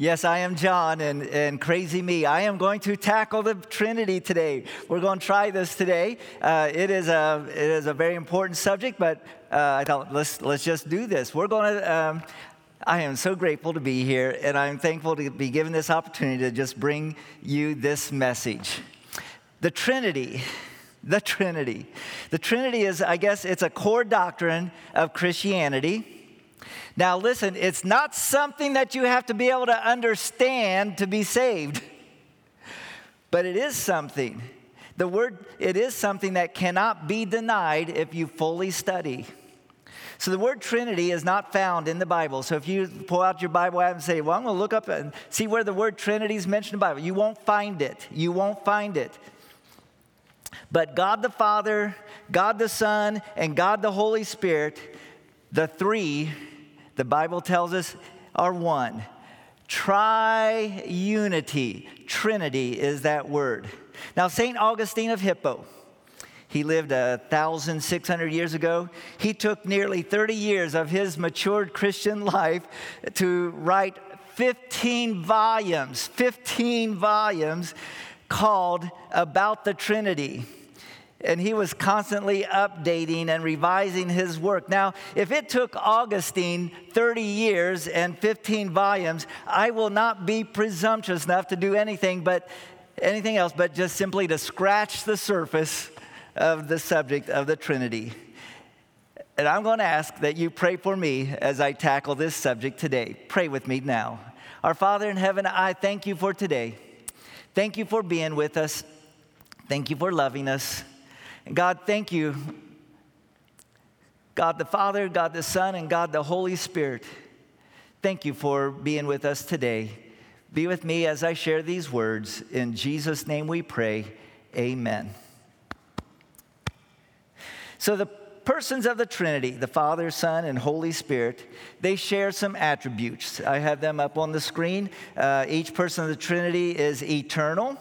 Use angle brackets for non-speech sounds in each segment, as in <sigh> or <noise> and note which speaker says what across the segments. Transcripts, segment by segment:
Speaker 1: Yes, I am John, and, and crazy me. I am going to tackle the Trinity today. We're going to try this today. Uh, it, is a, it is a very important subject, but uh, I thought let's, let's just do this. We're going to, um, I am so grateful to be here, and I'm thankful to be given this opportunity to just bring you this message. The Trinity. The Trinity. The Trinity is, I guess, it's a core doctrine of Christianity. Now, listen, it's not something that you have to be able to understand to be saved, but it is something. The word, it is something that cannot be denied if you fully study. So the word Trinity is not found in the Bible. So if you pull out your Bible and say, Well, I'm going to look up and see where the word Trinity is mentioned in the Bible, you won't find it. You won't find it. But God the Father, God the Son, and God the Holy Spirit, the three the Bible tells us are one. Triunity, Trinity is that word. Now, St. Augustine of Hippo, he lived a 1,600 years ago. He took nearly 30 years of his matured Christian life to write 15 volumes, 15 volumes called About the Trinity and he was constantly updating and revising his work. Now, if it took Augustine 30 years and 15 volumes, I will not be presumptuous enough to do anything but anything else but just simply to scratch the surface of the subject of the Trinity. And I'm going to ask that you pray for me as I tackle this subject today. Pray with me now. Our Father in heaven, I thank you for today. Thank you for being with us. Thank you for loving us. God, thank you. God the Father, God the Son, and God the Holy Spirit, thank you for being with us today. Be with me as I share these words. In Jesus' name we pray. Amen. So, the persons of the Trinity, the Father, Son, and Holy Spirit, they share some attributes. I have them up on the screen. Uh, each person of the Trinity is eternal,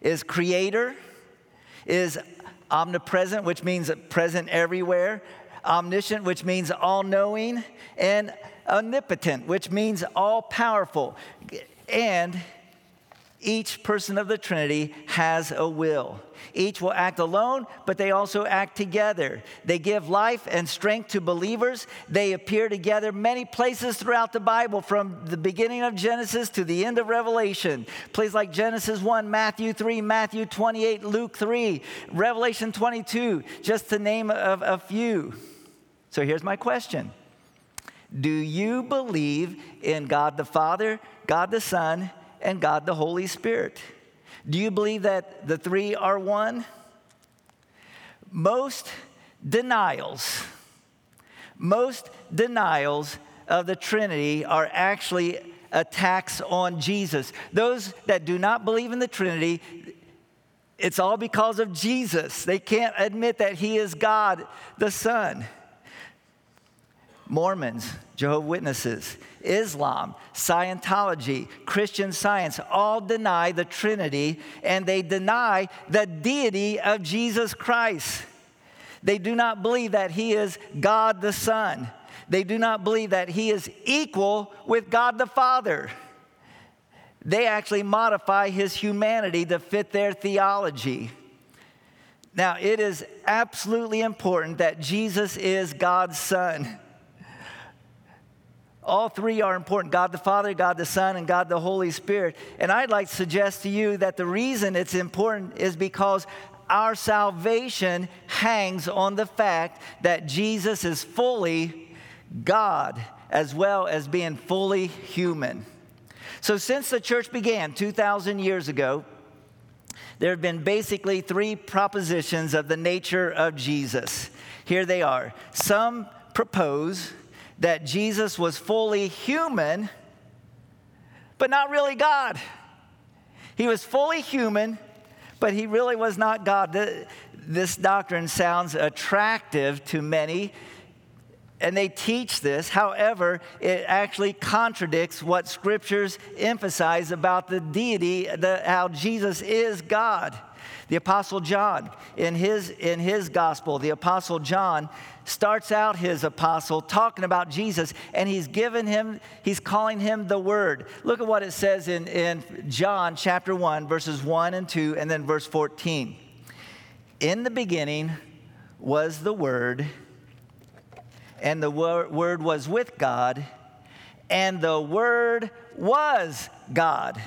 Speaker 1: is creator, is omnipresent, which means present everywhere, omniscient, which means all knowing, and omnipotent, which means all powerful. And each person of the Trinity has a will. Each will act alone, but they also act together. They give life and strength to believers. They appear together many places throughout the Bible, from the beginning of Genesis to the end of Revelation. Places like Genesis 1, Matthew 3, Matthew 28, Luke 3, Revelation 22, just to name a, a few. So here's my question Do you believe in God the Father, God the Son, and God the Holy Spirit? Do you believe that the three are one? Most denials, most denials of the Trinity are actually attacks on Jesus. Those that do not believe in the Trinity, it's all because of Jesus. They can't admit that He is God the Son. Mormons, Jehovah Witnesses, Islam, Scientology, Christian Science all deny the Trinity and they deny the deity of Jesus Christ. They do not believe that He is God the Son. They do not believe that He is equal with God the Father. They actually modify His humanity to fit their theology. Now, it is absolutely important that Jesus is God's Son. All three are important God the Father, God the Son, and God the Holy Spirit. And I'd like to suggest to you that the reason it's important is because our salvation hangs on the fact that Jesus is fully God as well as being fully human. So, since the church began 2,000 years ago, there have been basically three propositions of the nature of Jesus. Here they are. Some propose that Jesus was fully human, but not really God. He was fully human, but he really was not God. This doctrine sounds attractive to many. and they teach this. However, it actually contradicts what scriptures emphasize about the deity, the, how Jesus is God. The Apostle John, in his, in his gospel, the Apostle John starts out his apostle talking about Jesus, and he's given him, he's calling him the Word. Look at what it says in, in John chapter 1, verses 1 and 2, and then verse 14. In the beginning was the Word and the Word was with God, and the Word was God.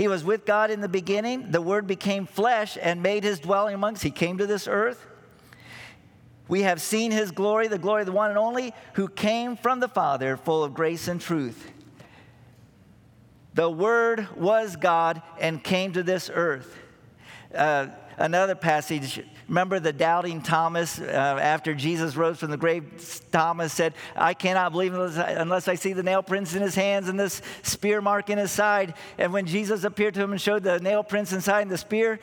Speaker 1: He was with God in the beginning. The Word became flesh and made his dwelling amongst. He came to this earth. We have seen his glory, the glory of the one and only, who came from the Father, full of grace and truth. The Word was God and came to this earth. Uh, another passage Remember the doubting Thomas uh, after Jesus rose from the grave? Thomas said, I cannot believe unless I, unless I see the nail prints in his hands and this spear mark in his side. And when Jesus appeared to him and showed the nail prints inside and the spear,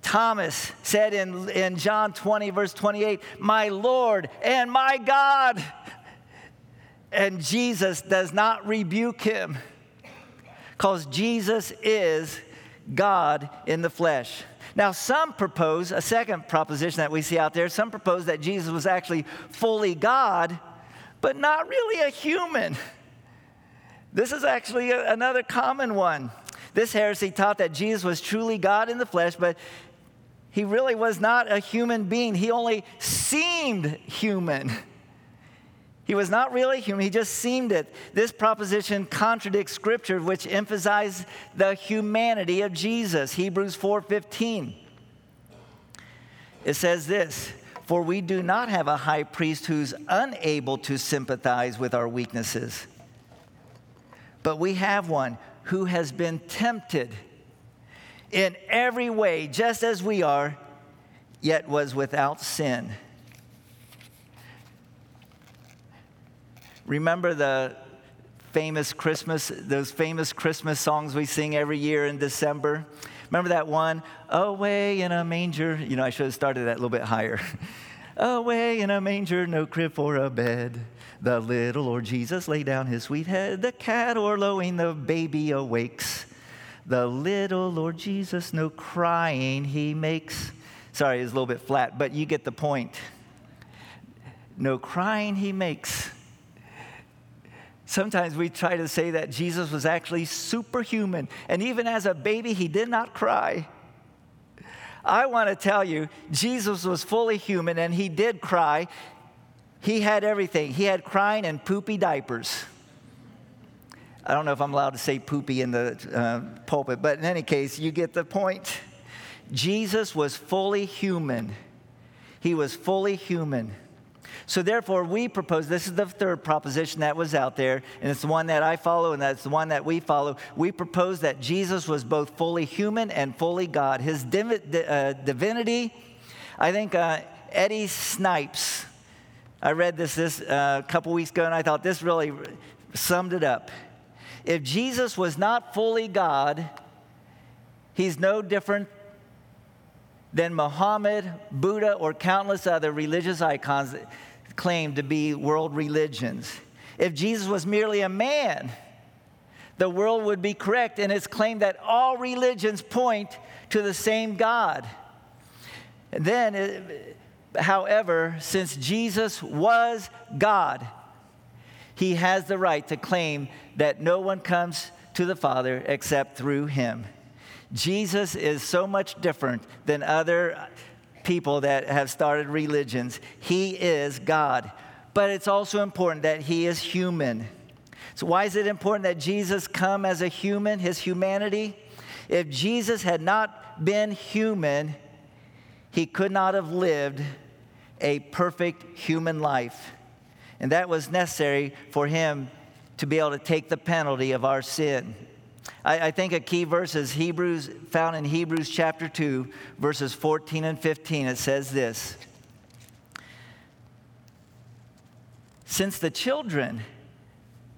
Speaker 1: Thomas said in, in John 20, verse 28, My Lord and my God. And Jesus does not rebuke him because Jesus is God in the flesh. Now, some propose a second proposition that we see out there. Some propose that Jesus was actually fully God, but not really a human. This is actually a, another common one. This heresy taught that Jesus was truly God in the flesh, but he really was not a human being. He only seemed human. He was not really human, he just seemed it. This proposition contradicts scripture which emphasizes the humanity of Jesus. Hebrews 4:15. It says this, "For we do not have a high priest who's unable to sympathize with our weaknesses, but we have one who has been tempted in every way just as we are, yet was without sin." Remember the famous Christmas, those famous Christmas songs we sing every year in December? Remember that one, Away in a manger? You know, I should have started that a little bit higher. <laughs> Away in a manger, no crib for a bed. The little Lord Jesus lay down his sweet head. The cat o'erlowing, the baby awakes. The little Lord Jesus, no crying he makes. Sorry, it's a little bit flat, but you get the point. No crying he makes. Sometimes we try to say that Jesus was actually superhuman, and even as a baby, he did not cry. I want to tell you, Jesus was fully human and he did cry. He had everything. He had crying and poopy diapers. I don't know if I'm allowed to say poopy in the uh, pulpit, but in any case, you get the point. Jesus was fully human. He was fully human. So, therefore, we propose this is the third proposition that was out there, and it's the one that I follow, and that's the one that we follow. We propose that Jesus was both fully human and fully God. His div- uh, divinity, I think uh, Eddie Snipes, I read this this uh, a couple weeks ago, and I thought this really summed it up. If Jesus was not fully God, he's no different than Muhammad, Buddha, or countless other religious icons claim to be world religions. If Jesus was merely a man, the world would be correct in its claim that all religions point to the same God. Then, uh, however, since Jesus was God, he has the right to claim that no one comes to the Father except through him. Jesus is so much different than other people that have started religions. He is God. But it's also important that he is human. So, why is it important that Jesus come as a human, his humanity? If Jesus had not been human, he could not have lived a perfect human life. And that was necessary for him to be able to take the penalty of our sin. I, I, think a key verse is Hebrews, found in Hebrews chapter 2, verses 14 and 15. It says this Since the children,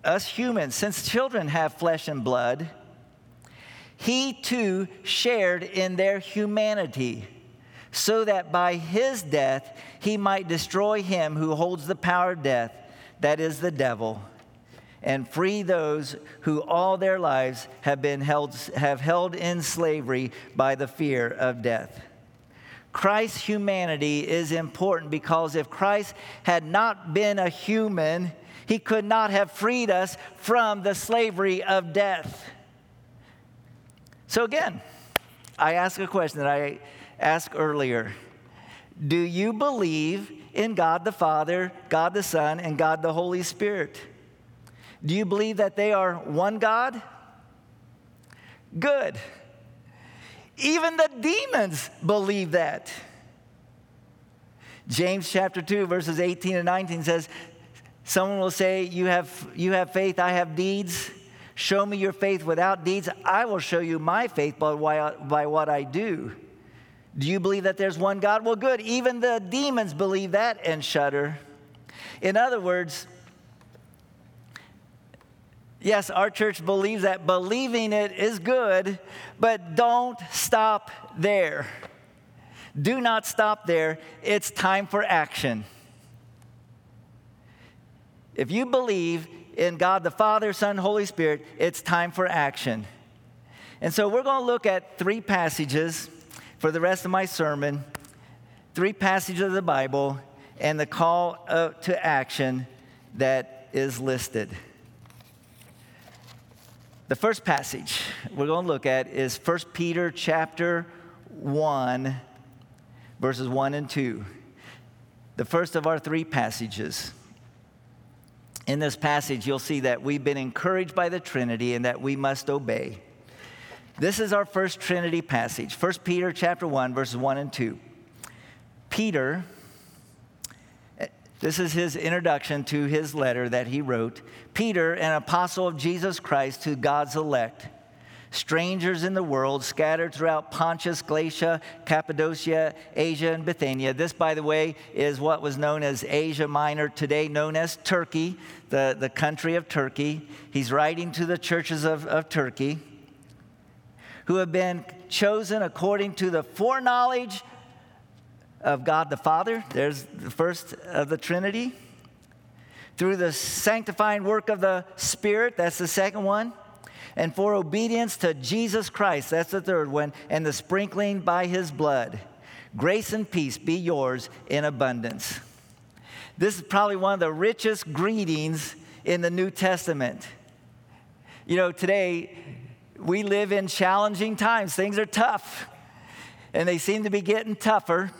Speaker 1: us humans, since children have flesh and blood, he too shared in their humanity, so that by his death he might destroy him who holds the power of death, that is the devil, and free those who all their lives have been held, have held in slavery by the fear of death. Christ's humanity is important because if Christ had not been a human, he could not have freed us from the slavery of death. So, again, I ask a question that I asked earlier Do you believe in God the Father, God the Son, and God the Holy Spirit? Do you believe that they are one God? Good. Even the demons believe that. James chapter 2, verses 18 and 19 says, Someone will say, you have, you have faith, I have deeds. Show me your faith without deeds. I will show you my faith by, by what I do. Do you believe that there's one God? Well, good. Even the demons believe that and shudder. In other words, yes, our church believes that. Believing it is good, but don't stop there. Do not stop there. It's time for action. If you believe in God the Father, Son, Holy Spirit, it's time for action. And so we're going to look at three passages for the rest of my sermon, three passages of the Bible, and the call uh, to action that is listed. The first passage we're going to look at is 1 Peter chapter 1 verses 1 and 2. The first of our three passages in this passage, you'll see that we've been encouraged by the Trinity and that we must obey. This is our first Trinity passage, 1 Peter chapter 1, verses 1 and 2. Peter, this is his introduction to his letter that he wrote. Peter, an apostle of Jesus Christ to God's elect strangers in the world scattered throughout Pontus, Galatia, Cappadocia, Asia, and Bithynia. This, by the way, is what was known as Asia Minor, today known as Turkey, the, the country of Turkey. He's writing to the churches of, of Turkey who have been chosen according to the foreknowledge of God the Father. There's the first of the Trinity. Through the sanctifying work of the Spirit, that's the second one and for obedience to Jesus Christ, that's the third one, and the sprinkling by his blood. Grace and peace be yours in abundance. This is probably one of the richest greetings in the New Testament. You know, today we live in challenging times, things are tough, and they seem to be getting tougher.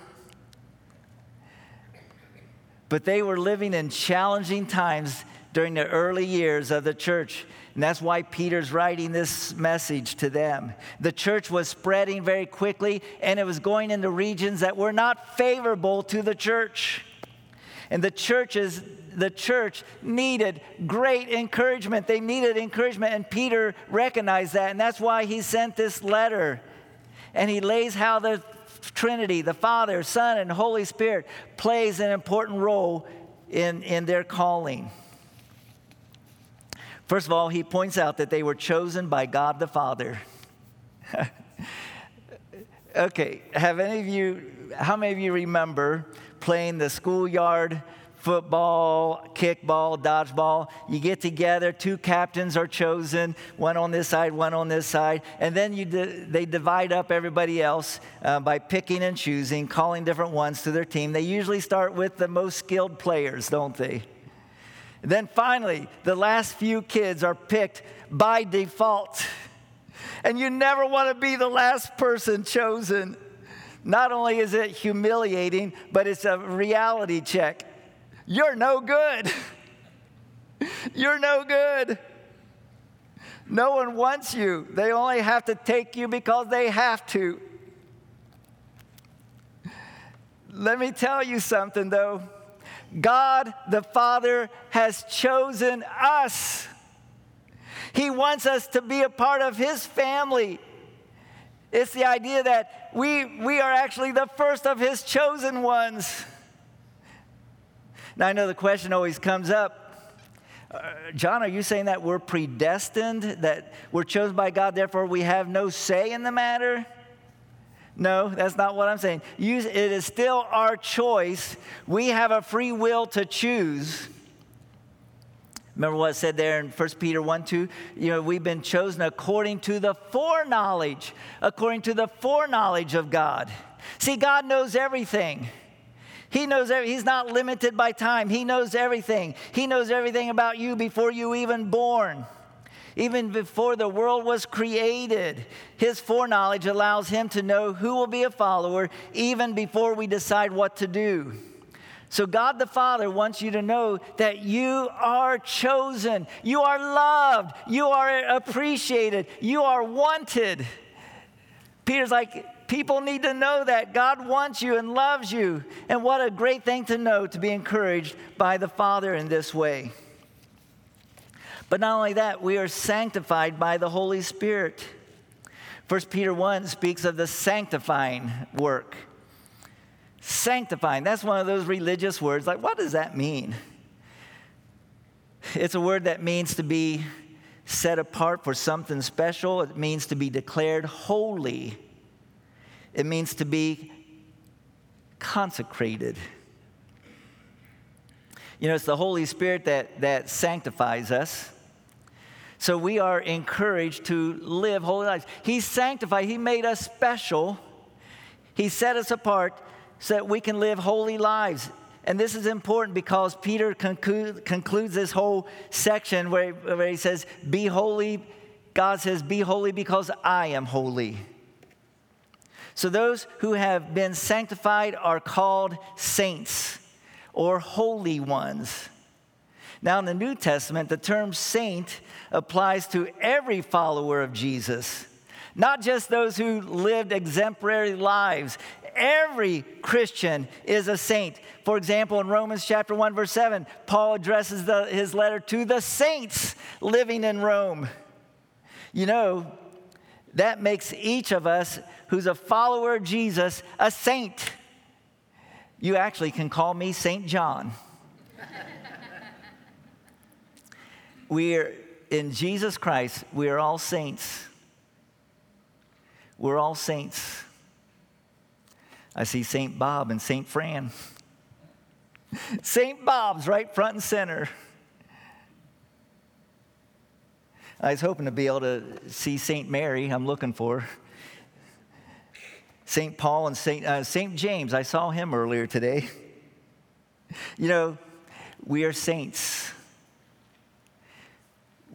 Speaker 1: But they were living in challenging times during the early years of the church. And that's why Peter's writing this message to them. The church was spreading very quickly, and it was going into regions that were not favorable to the church. And the churches, the church needed great encouragement. They needed encouragement, and Peter recognized that, and that's why he sent this letter. And he lays how the Trinity, the Father, Son, and Holy Spirit, plays an important role in, in their calling. First of all, he points out that they were chosen by God the Father. <laughs> okay, have any of you, how many of you remember playing the schoolyard football, kickball, dodgeball. You get together, two captains are chosen, one on this side, one on this side, and then you they divide up everybody else uh, by picking and choosing, calling different ones to their team. They usually start with the most skilled players, don't they? Then finally, the last few kids are picked by default. And you never want to be the last person chosen. Not only is it humiliating, but it's a reality check. You're no good. You're no good. No one wants you. They only have to take you because they have to. Let me tell you something, though. God the Father has chosen us. He wants us to be a part of His family. It's the idea that we, we are actually the first of His chosen ones. Now, I know the question always comes up uh, John, are you saying that we're predestined, that we're chosen by God, therefore we have no say in the matter? No, that's not what I'm saying. You, it is still our choice. We have a free will to choose. Remember what it said there in 1 Peter 1 2? You know, we've been chosen according to the foreknowledge, according to the foreknowledge of God. See, God knows everything. He knows every, He's not limited by time. He knows everything. He knows everything about you before you even born. Even before the world was created, his foreknowledge allows him to know who will be a follower even before we decide what to do. So, God the Father wants you to know that you are chosen, you are loved, you are appreciated, you are wanted. Peter's like, people need to know that God wants you and loves you. And what a great thing to know to be encouraged by the Father in this way. But not only that, we are sanctified by the Holy Spirit. 1 Peter 1 speaks of the sanctifying work. Sanctifying, that's one of those religious words. Like, what does that mean? It's a word that means to be set apart for something special, it means to be declared holy, it means to be consecrated. You know, it's the Holy Spirit that, that sanctifies us. So we are encouraged to live holy lives. He sanctified, He made us special, He set us apart so that we can live holy lives. And this is important because Peter conclude, concludes this whole section where, where he says, Be holy. God says, Be holy because I am holy. So those who have been sanctified are called saints or holy ones. Now, in the New Testament, the term saint applies to every follower of Jesus, not just those who lived exemplary lives. Every Christian is a saint. For example, in Romans chapter 1, verse 7, Paul addresses the, his letter to the saints living in Rome. You know, that makes each of us who's a follower of Jesus a saint. You actually can call me Saint John. We're in Jesus Christ, we are all saints. We're all saints. I see St. Bob and St. Fran. St. Bob's right front and center. I was hoping to be able to see St. Mary, I'm looking for. St. Paul and St. Uh, St. James, I saw him earlier today. <laughs> You know, we are saints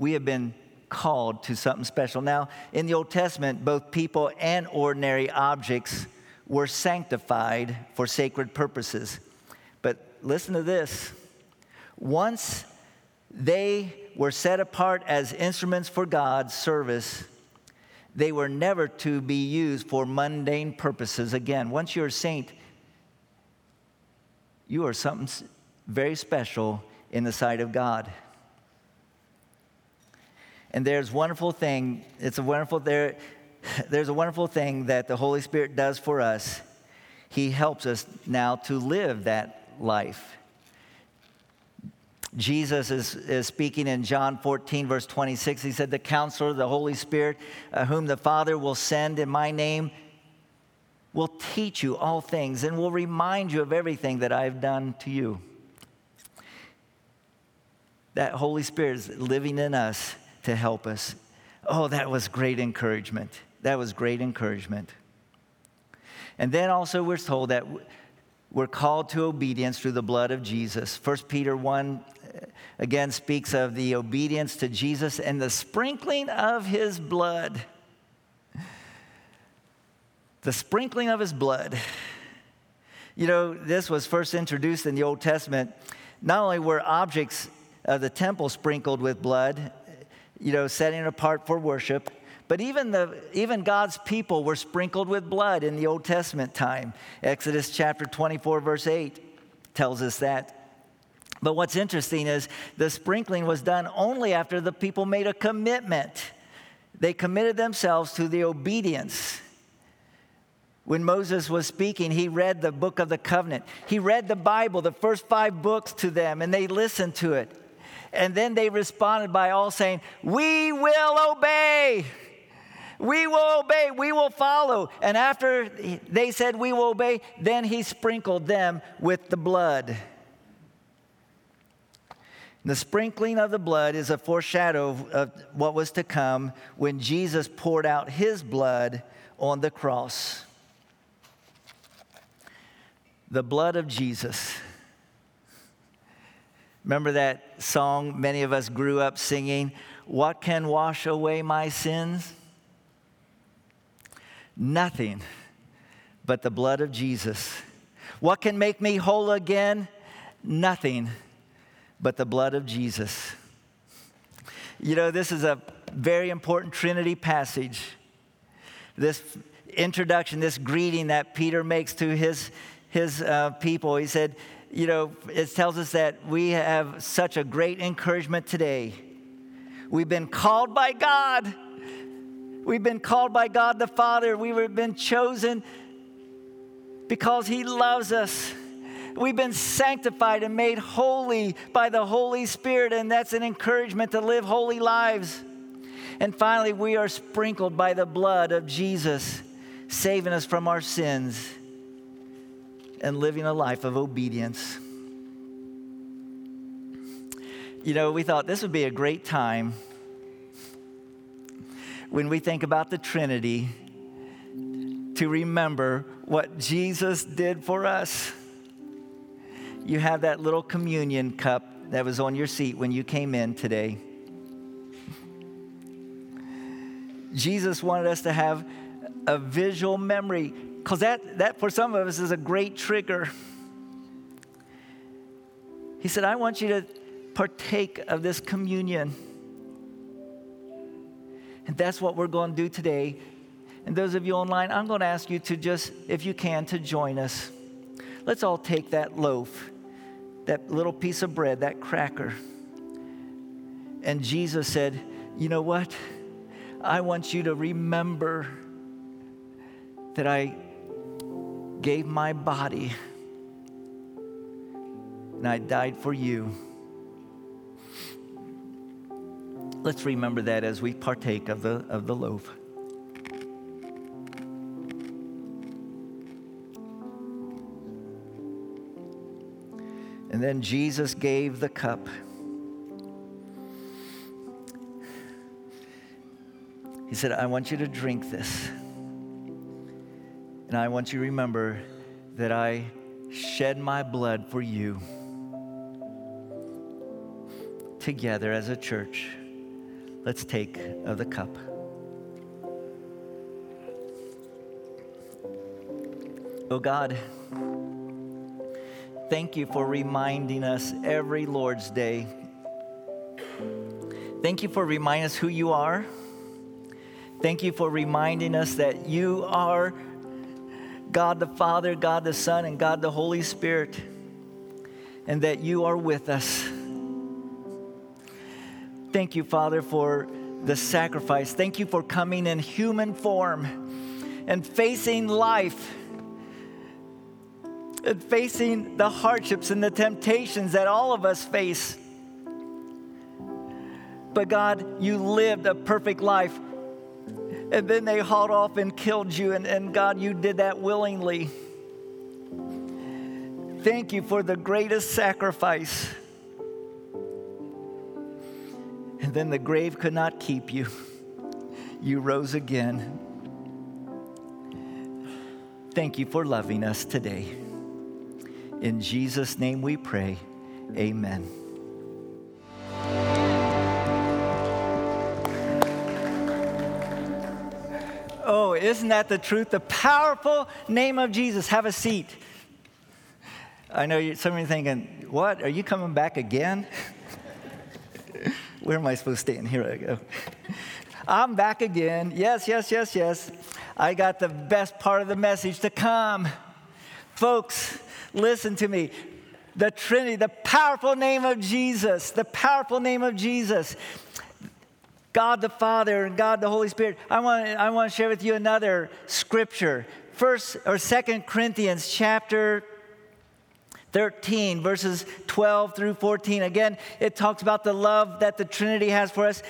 Speaker 1: we have been called to something special. Now, in the Old Testament, both people and ordinary objects were sanctified for sacred purposes. But listen to this once they were set apart as instruments for God's service, they were never to be used for mundane purposes again. Once you're a saint, you are something very special in the sight of God. And there's wonderful thing, it's a wonderful, there, <laughs> there's a wonderful thing that the Holy Spirit does for us. He helps us now to live that life. Jesus is, is speaking in John 14, verse 26. He said, The counselor, the Holy Spirit, uh, whom the Father will send in my name, will teach you all things and will remind you of everything that I have done to you. That Holy Spirit is living in us to help us. Oh, that was great encouragement. That was great encouragement. And then also, we're told that we're called to obedience through the blood of Jesus. 1 Peter 1 uh, again speaks of the obedience to Jesus and the sprinkling of his blood. The sprinkling of his blood. You know, this was first introduced in the Old Testament. Not only were objects of the temple sprinkled with blood, you know, setting apart for worship. But even, the, even God's people were sprinkled with blood in the Old Testament time. Exodus chapter 24, verse 8 tells us that. But what's interesting is the sprinkling was done only after the people made a commitment. They committed themselves to the obedience. When Moses was speaking, he read the book of the covenant. He read the Bible, the first five books to them, and they listened to it. And then they responded by all saying, We will obey. We will obey, we will follow. And after they said, We will obey, then he sprinkled them with the blood. The sprinkling of the blood is a foreshadow of what was to come when Jesus poured out his blood on the cross. The blood of Jesus. Remember that song many of us grew up singing? What can wash away my sins? Nothing but the blood of Jesus. What can make me whole again? Nothing but the blood of Jesus. You know, this is a very important Trinity passage. This introduction, this greeting that Peter makes to his, his uh, people, he said, you know, it tells us that we have such a great encouragement today. We've been called by God. We've been called by God the Father. We've been chosen because He loves us. We've been sanctified and made holy by the Holy Spirit, and that's an encouragement to live holy lives. And finally, we are sprinkled by the blood of Jesus, saving us from our sins and living a life of obedience. You know, we thought this would be a great time when we think about the Trinity to remember what Jesus did for us you have that little communion cup that was on your seat when you came in today. Jesus wanted us to have a visual memory because that, that, for some of us, is a great trigger. He said, I want you to partake of this communion. And that's what we're going to do today. And those of you online, I'm going to ask you to just, if you can, to join us. Let's all take that loaf that little piece of bread, that cracker. And Jesus said, You know what? I want you to remember that I gave my body and I died for you. Let's remember that as we partake of the, of the loaf. And then Jesus gave the cup. He said, I want you to drink this. And I want you to remember that I shed my blood for you. Together as a church, let's take of the cup. Oh God, thank you for reminding us every Lord's Day. Thank you for reminding us who you are. Thank you for reminding us that you are God the Father, God the Son, and God the Holy Spirit, and that you are with us. Thank you, Father, for the sacrifice. Thank you for coming in human form and facing life Uh, facing the hardships and the temptations that all of us face. But God, you lived a perfect life. And then they hauled off and killed you. And, and God, you did that willingly. Thank you for the greatest sacrifice. And then the grave could not keep you. <laughs> You rose again. Thank you for loving us today. In Jesus' name we pray. Amen. Oh, isn't that the truth? The powerful name of Jesus. Have a seat. I know some of you thinking, what? Are you coming back again? <laughs> Where am I supposed to stand? Here I go. I'm back again. Yes, yes, yes, yes. I got the best part of the message to come. Folks, Listen to me. The Trinity, the powerful name of Jesus, the powerful name of Jesus. God the Father and God the Holy Spirit. I want, I want to share with you another scripture. First or Second Corinthians chapter 13, verses 12 through 14. Again, it talks about the love that the Trinity has for us.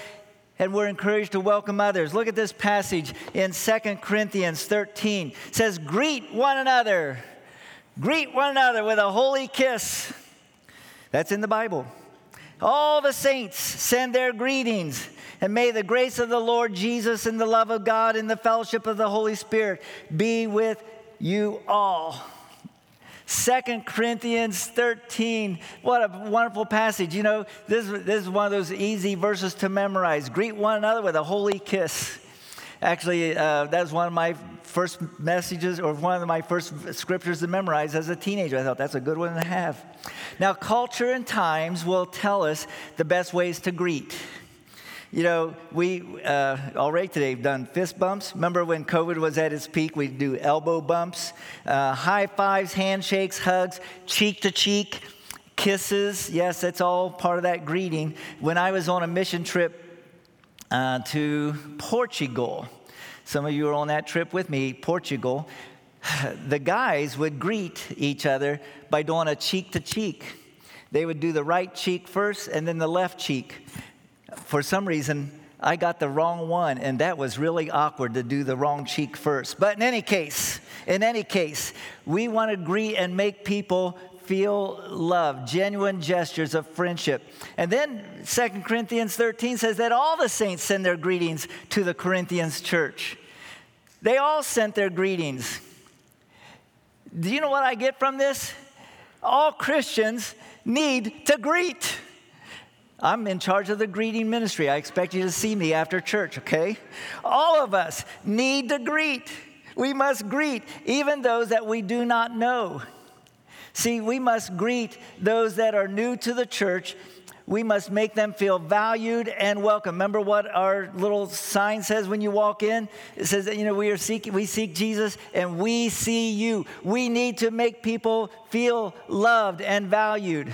Speaker 1: and we're encouraged to welcome others. Look at this passage in 2 Corinthians 13. It says, Greet one another. Greet one another with a holy kiss. That's in the Bible. All the saints send their greetings. And may the grace of the Lord Jesus and the love of God and the fellowship of the Holy Spirit be with you all. Second Corinthians 13. What a wonderful passage. You know, this, this is one of those easy verses to memorize. Greet one another with a holy kiss. Actually, uh, that was one of my first messages or one of my first scriptures to memorize as a teenager. I thought that's a good one to have. Now, culture and times will tell us the best ways to greet. You know, we uh, already today have done fist bumps. Remember when COVID was at its peak? We'd do elbow bumps, uh, high fives, handshakes, hugs, cheek to cheek, kisses. Yes, that's all part of that greeting. When I was on a mission trip uh, to Portugal, some of you were on that trip with me, Portugal. <sighs> The guys would greet each other by doing a cheek to cheek. They would do the right cheek first and then the left cheek for some reason, I got the wrong one, and that was really awkward to do the wrong cheek first. But in any case, in any case, we want to greet and make people feel love, genuine gestures of friendship. And then 2 Corinthians 13 says that all the saints send their greetings to the Corinthians church. They all sent their greetings. Do you know what I get from this? All Christians need to greet. I'm in charge of the greeting ministry. I expect you to see me after church, okay? All of us need to greet. We must greet even those that we do not know. See, we must greet those that are new to the church. We must make them feel valued and welcome. Remember what our little sign says when you walk in? It says that you know we are seeking we seek Jesus and we see you. We need to make people feel loved and valued.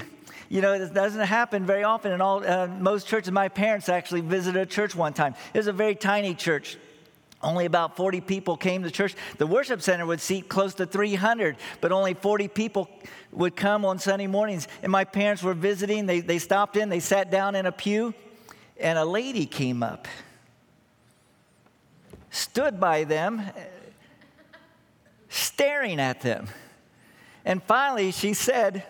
Speaker 1: You know, it doesn't happen very often in all, uh, most churches. My parents actually visited a church one time. It was a very tiny church. Only about 40 people came to church. The worship center would seat close to 300, but only 40 people would come on Sunday mornings. And my parents were visiting. They, they stopped in, they sat down in a pew, and a lady came up, stood by them, staring at them. And finally, she said,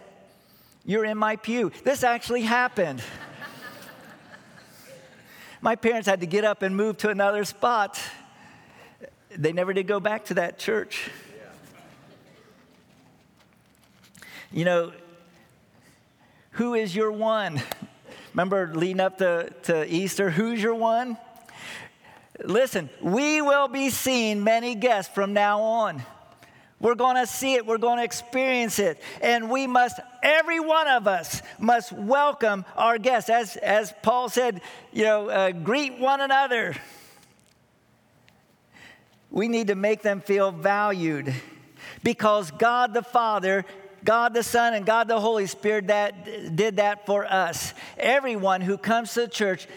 Speaker 1: you're in my pew. This actually happened. <laughs> my parents had to get up and move to another spot. They never did go back to that church. You know, who is your one? Remember leading up to, to Easter, who's your one? Listen, we will be seeing many guests from now on. We're going to see it. We're going to experience it. And we must, every one of us must welcome our guests. As, as Paul said, you know, uh, greet one another. We need to make them feel valued because God the Father, God the Son, and God the Holy Spirit that did that for us. Everyone who comes to the church,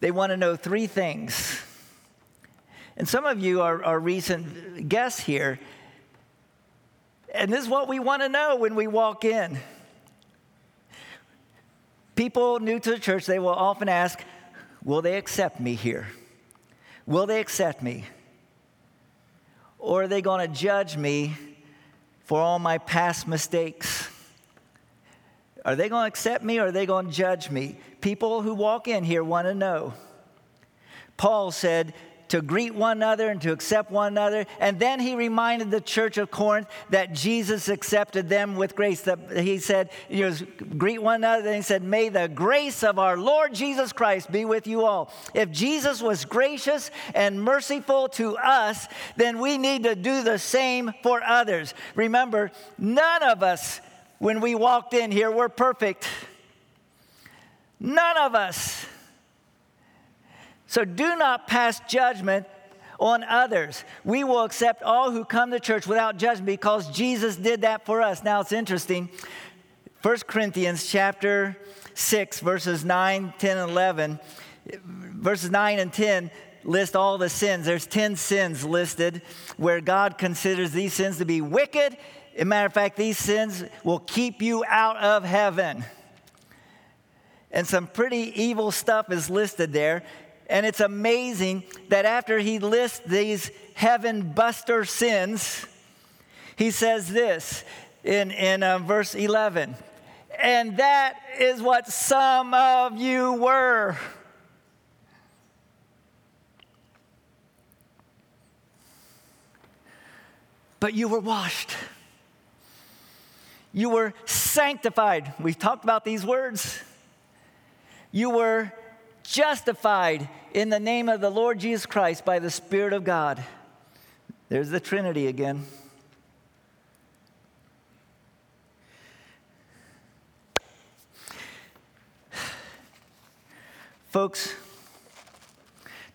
Speaker 1: they want to know three things and some of you are, are recent guests here. And this is what we want to know when we walk in. People new to the church, they will often ask, Will they accept me here? Will they accept me? Or are they going to judge me for all my past mistakes? Are they going to accept me or are they going to judge me? People who walk in here want to know. Paul said, to greet one another and to accept one another. And then he reminded the church of Corinth that Jesus accepted them with grace. That he said, you know, greet one another. And he said, May the grace of our Lord Jesus Christ be with you all. If Jesus was gracious and merciful to us, then we need to do the same for others. Remember, none of us, when we walked in here, were perfect. None of us. So do not pass judgment on others. We will accept all who come to church without judgment because Jesus did that for us. Now it's interesting. 1 Corinthians chapter 6 verses 9, 10 and 11. Verses 9 and 10 list all the sins. There's 10 sins listed where God considers these sins to be wicked. As a matter of fact, these sins will keep you out of heaven. and some pretty evil stuff is listed there. And it's amazing that after he lists these heaven buster sins, he says this in, in uh, verse 11 and that is what some of you were. But you were washed. You were sanctified. We've talked about these words. You were justified in the name of the Lord Jesus Christ by the Spirit of God. There's the Trinity again. Folks,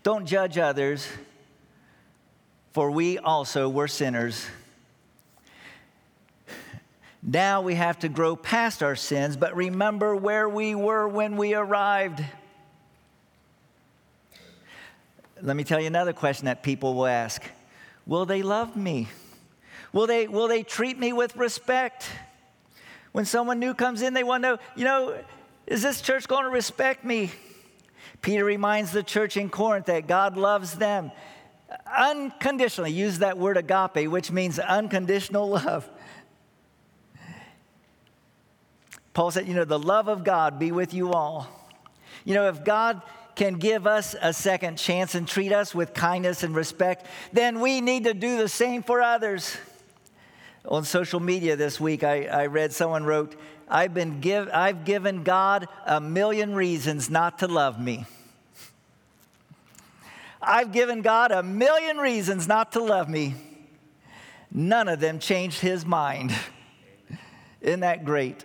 Speaker 1: don't judge others, for we also were sinners. Now we have to grow past our sins, but remember where we were when we arrived. Let me tell you another question that people will ask Will they love me? Will they, will they treat me with respect? When someone new comes in, they want to know, you know, is this church going to respect me? Peter reminds the church in Corinth that God loves them unconditionally. Use that word agape, which means unconditional <laughs> love. Paul said, You know, the love of God be with you all. You know, if God can give us a second chance and treat us with kindness and respect, then we need to do the same for others. On social media this week, I, I read someone wrote, I've, been give, I've given God a million reasons not to love me. I've given God a million reasons not to love me. None of them changed his mind. Isn't that great?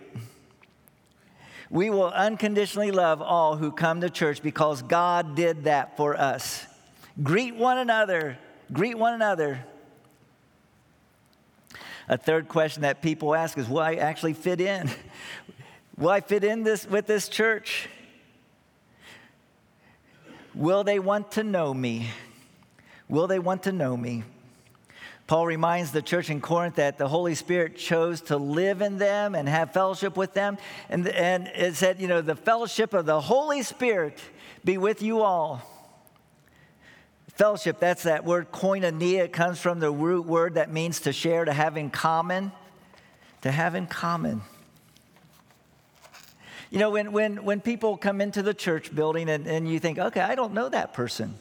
Speaker 1: We will unconditionally love all who come to church because God did that for us. Greet one another. Greet one another. A third question that people ask is, will I actually fit in? <laughs> Will I fit in this with this church? Will they want to know me? Will they want to know me? Paul reminds the church in Corinth that the Holy Spirit chose to live in them and have fellowship with them. And, and it said, you know, the fellowship of the Holy Spirit be with you all. Fellowship, that's that word koinonia. It comes from the root word that means to share, to have in common. To have in common. You know, when, when, when people come into the church building and, and you think, okay, I don't know that person.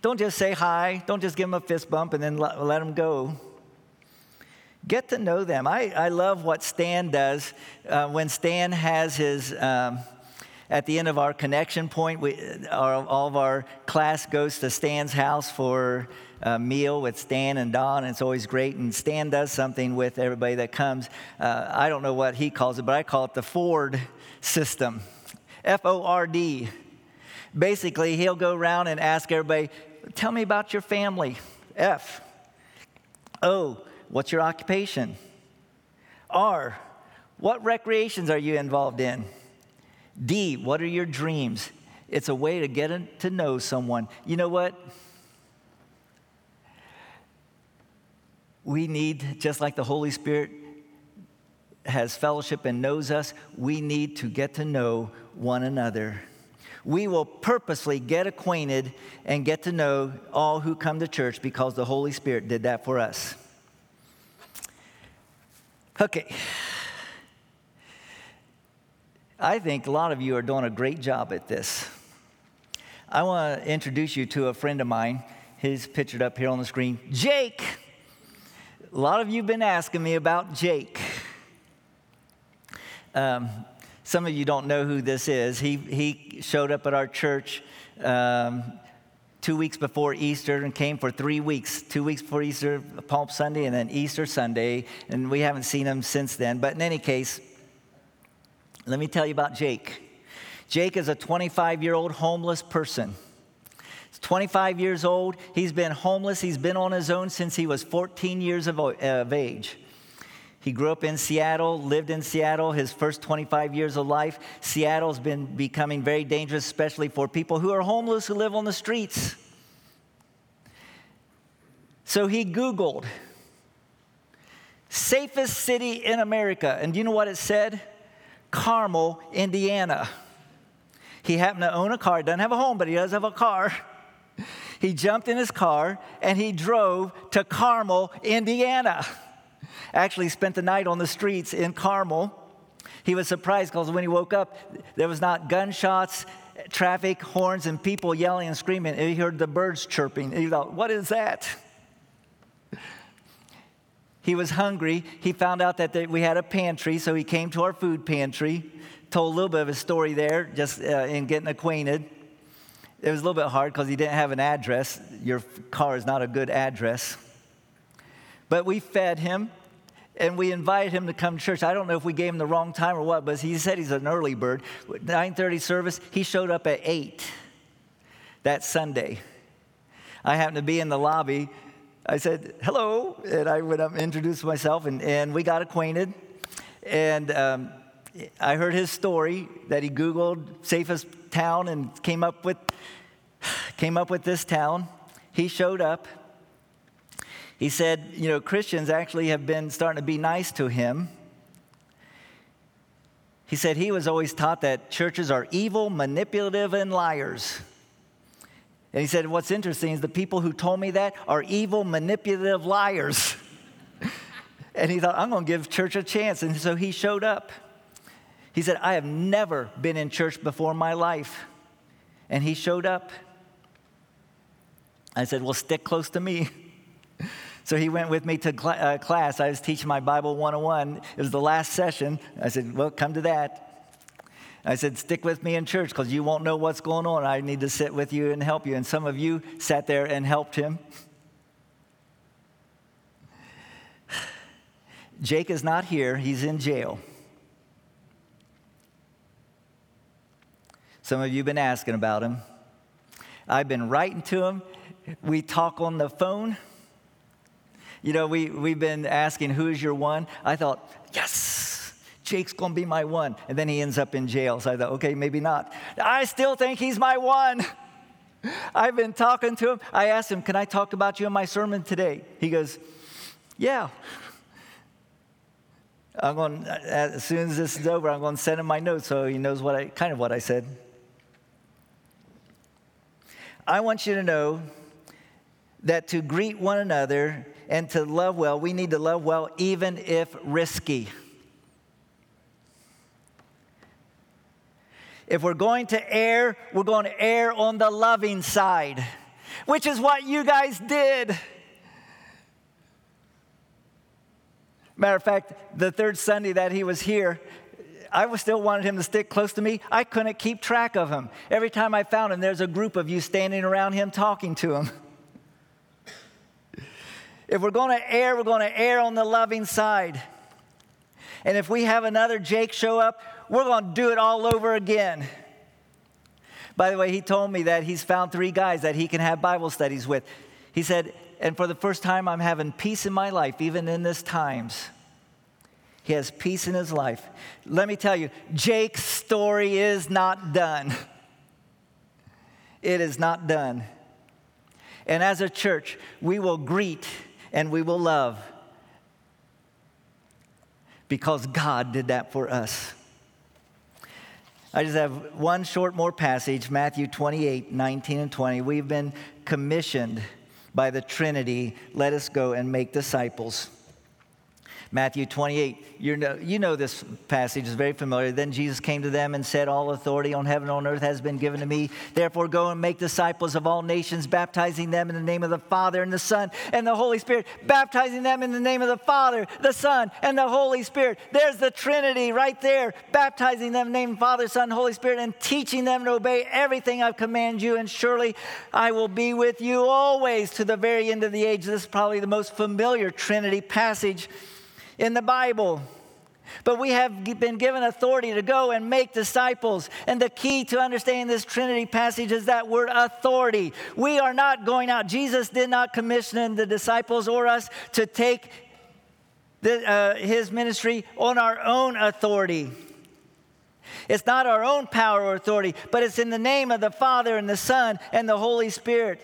Speaker 1: Don't just say hi. Don't just give them a fist bump and then let, let them go. Get to know them. I, I love what Stan does uh, when Stan has his. Um, at the end of our connection point, we, our, all of our class goes to Stan's house for a meal with Stan and Don, and it's always great. And Stan does something with everybody that comes. Uh, I don't know what he calls it, but I call it the Ford system F O R D. Basically, he'll go around and ask everybody, Tell me about your family. F. O. What's your occupation? R. What recreations are you involved in? D, what are your dreams? It's a way to get to know someone. You know what? We need, just like the Holy Spirit has fellowship and knows us, we need to get to know one another. We will purposely get acquainted and get to know all who come to church because the Holy Spirit did that for us. Okay. I think a lot of you are doing a great job at this. I want to introduce you to a friend of mine. He's pictured up here on the screen Jake. A lot of you have been asking me about Jake. Um, some of you don't know who this is. He, he showed up at our church um, two weeks before Easter and came for three weeks two weeks before Easter, Palm Sunday, and then Easter Sunday. And we haven't seen him since then. But in any case, let me tell you about Jake. Jake is a 25 year old homeless person. He's 25 years old. He's been homeless. He's been on his own since he was 14 years of, of age. He grew up in Seattle, lived in Seattle his first 25 years of life. Seattle's been becoming very dangerous, especially for people who are homeless who live on the streets. So he Googled safest city in America. And do you know what it said? Carmel, Indiana. He happened to own a car. Doesn't have a home, but he does have a car. He jumped in his car and he drove to Carmel, Indiana. Actually, spent the night on the streets in Carmel. He was surprised because when he woke up, there was not gunshots, traffic, horns, and people yelling and screaming. He heard the birds chirping. He thought, What is that? He was hungry. He found out that we had a pantry, so he came to our food pantry, told a little bit of his story there, just uh, in getting acquainted. It was a little bit hard because he didn't have an address. Your car is not a good address. But we fed him and we invited him to come to church. I don't know if we gave him the wrong time or what, but he said he's an early bird. 9:30 service, he showed up at 8 that Sunday. I happened to be in the lobby I said, hello. And I went up and introduced myself, and, and we got acquainted. And um, I heard his story that he Googled safest town and came up with, <sighs> came up with this town. He showed up. He said, you know, Christians actually have been starting to be nice to him. He said he was always taught that churches are evil, manipulative, and liars. And he said, What's interesting is the people who told me that are evil, manipulative liars. <laughs> and he thought, I'm going to give church a chance. And so he showed up. He said, I have never been in church before in my life. And he showed up. I said, Well, stick close to me. <laughs> So he went with me to cl- uh, class. I was teaching my Bible 101. It was the last session. I said, Well, come to that. I said, Stick with me in church because you won't know what's going on. I need to sit with you and help you. And some of you sat there and helped him. Jake is not here, he's in jail. Some of you have been asking about him. I've been writing to him. We talk on the phone. You know, we, we've been asking, Who's your one? I thought, Yes, Jake's to be my one. And then he ends up in jail. So I thought, okay, maybe not. I still think he's my one. <laughs> I've been talking to him. I asked him, can I talk about you in my sermon today? He goes, yeah. I'm going, as soon as this is over, I'm going to send him my notes so he knows what I, kind of what I said. I want you to know that to greet one another and to love well, we need to love well even if risky. If we're going to err, we're going to err on the loving side, which is what you guys did. Matter of fact, the third Sunday that he was here, I was still wanted him to stick close to me. I couldn't keep track of him. Every time I found him, there's a group of you standing around him talking to him. <laughs> If we're going to err, we're going to err on the loving side. And if we have another Jake show up, we're going to do it all over again. By the way, he told me that he's found three guys that he can have Bible studies with. He said, and for the first time, I'm having peace in my life, even in this times. He has peace in his life. Let me tell you, Jake's story is not done. It is not done. And as a church, we will greet and we will love because God did that for us. I just have one short more passage, Matthew 28, 19 and 20. We've been commissioned by the Trinity. Let us go and make disciples. Matthew 28, you know, you know this passage is very familiar. Then Jesus came to them and said, All authority on heaven and on earth has been given to me. Therefore, go and make disciples of all nations, baptizing them in the name of the Father and the Son and the Holy Spirit. Baptizing them in the name of the Father, the Son, and the Holy Spirit. There's the Trinity right there. Baptizing them in the name of Father, Son, Holy Spirit, and teaching them to obey everything I've commanded you. And surely I will be with you always to the very end of the age. This is probably the most familiar Trinity passage in the Bible. But we have been given authority to go and make disciples. And the key to understanding this Trinity passage is that word authority. We are not going out. Jesus did not commission the disciples or us to take the, uh, his ministry on our own authority. It's not our own power or authority, but it's in the name of the Father and the Son and the Holy Spirit.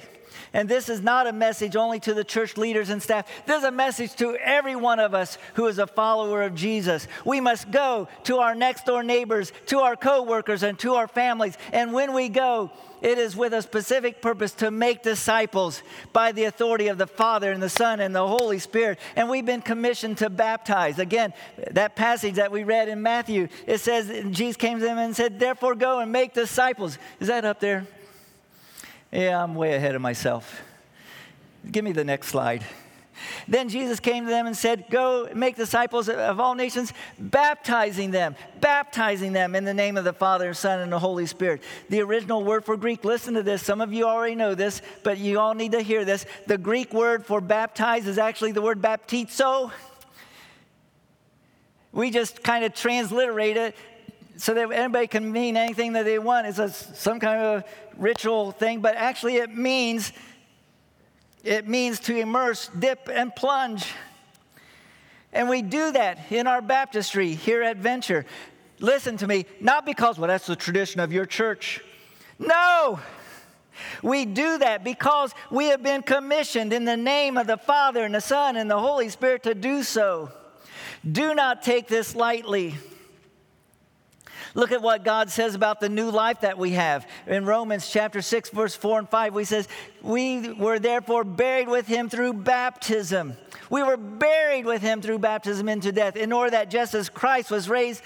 Speaker 1: And this is not a message only to the church leaders and staff. This is a message to every one of us who is a follower of Jesus. We must go to our next door neighbors, to our coworkers, and to our families. And when we go, it is with a specific purpose to make disciples by the authority of the Father and the Son and the Holy Spirit. And we've been commissioned to baptize. Again, that passage that we read in Matthew, it says Jesus came to them and said, Therefore go and make disciples. Is that up there? Yeah, I'm way ahead of myself. Give me the next slide. Then Jesus came to them and said, Go make disciples of all nations, baptizing them, baptizing them in the name of the Father, Son, and the Holy Spirit. The original word for Greek, listen to this. Some of you already know this, but you all need to hear this. The Greek word for baptize is actually the word baptizo. We just kind of transliterate it so that anybody can mean anything that they want. It's a, some kind of ritual thing, but actually it means it means to immerse, dip, and plunge. And we do that in our baptistry here at Venture. Listen to me, not because, well, that's the tradition of your church. No! We do that because we have been commissioned in the name of the Father and the Son and the Holy Spirit to do so. Do not take this lightly. Look at what God says about the new life that we have. In Romans chapter 6, verse 4 and 5, we says, We were therefore buried with him through baptism. We were buried with him through baptism into death, in order that just as Christ was raised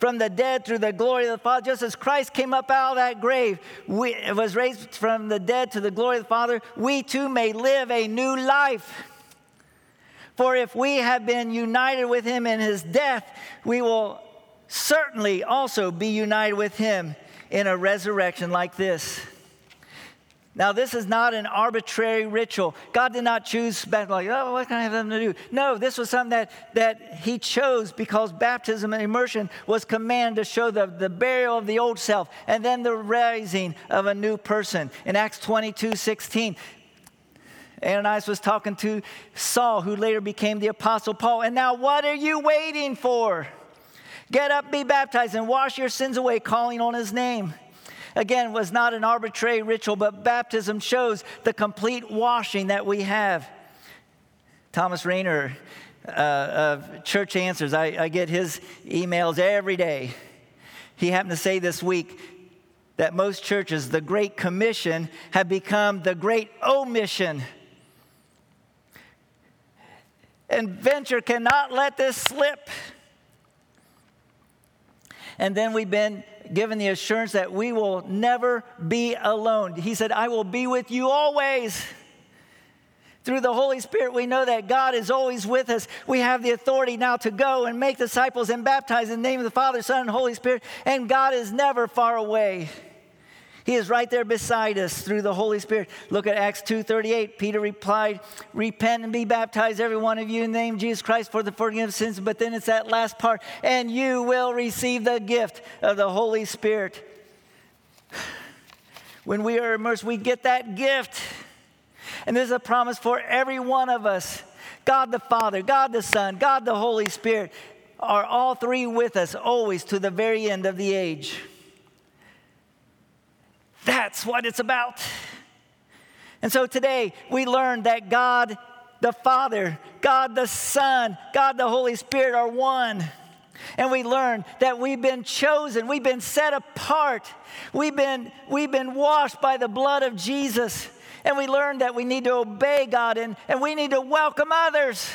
Speaker 1: from the dead through the glory of the Father, just as Christ came up out of that grave, we, was raised from the dead to the glory of the Father, we too may live a new life. For if we have been united with him in his death, we will certainly also be united with him in a resurrection like this. Now, this is not an arbitrary ritual. God did not choose, like, oh, what can I have them to do? No, this was something that, that He chose because baptism and immersion was commanded to show the, the burial of the old self and then the rising of a new person. In Acts 22 16, Ananias was talking to Saul, who later became the Apostle Paul. And now, what are you waiting for? Get up, be baptized, and wash your sins away, calling on his name. Again, was not an arbitrary ritual, but baptism shows the complete washing that we have. Thomas Rainer uh, of Church Answers, I, I get his emails every day. He happened to say this week that most churches, the Great Commission, have become the Great Omission. And Venture cannot let this slip. And then we've been given the assurance that we will never be alone. He said, I will be with you always. Through the Holy Spirit, we know that God is always with us. We have the authority now to go and make disciples and baptize in the name of the Father, Son, and Holy Spirit, and God is never far away. He is right there beside us through the Holy Spirit. Look at Acts 2:38. Peter replied, "Repent and be baptized every one of you in the name of Jesus Christ for the forgiveness of sins." But then it's that last part, "And you will receive the gift of the Holy Spirit." <sighs> When we are immersed, we get that gift. And this is a promise for every one of us. God the Father, God the Son, God the Holy Spirit are all three with us always to the very end of the age. That's what it's about. And so today we learn that God the Father, God the Son, God the Holy Spirit are one. And we learn that we've been chosen, we've been set apart, we've been, we've been washed by the blood of Jesus. And we learn that we need to obey God and, and we need to welcome others.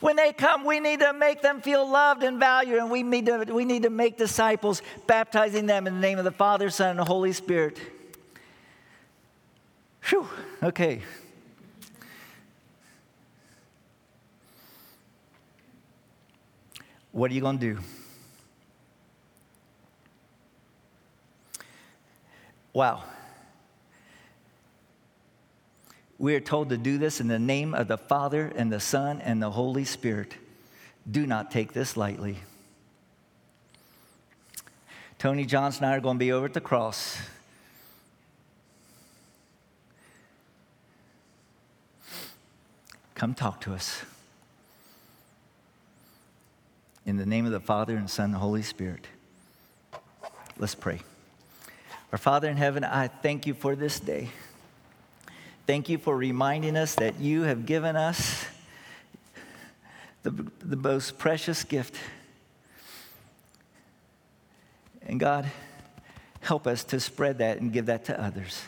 Speaker 1: When they come, we need to make them feel loved and valued, and we need to, we need to make disciples, baptizing them in the name of the Father, Son, and the Holy Spirit. Whew, okay. What are you going to do? Wow. We are told to do this in the name of the Father and the Son and the Holy Spirit. Do not take this lightly. Tony Johnson and I are going to be over at the cross. Come talk to us. In the name of the Father and Son and Holy Spirit. Let's pray. Our Father in heaven, I thank you for this day. Thank you for reminding us that you have given us the, the most precious gift. And God, help us to spread that and give that to others.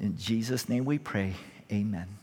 Speaker 1: In Jesus' name we pray. Amen.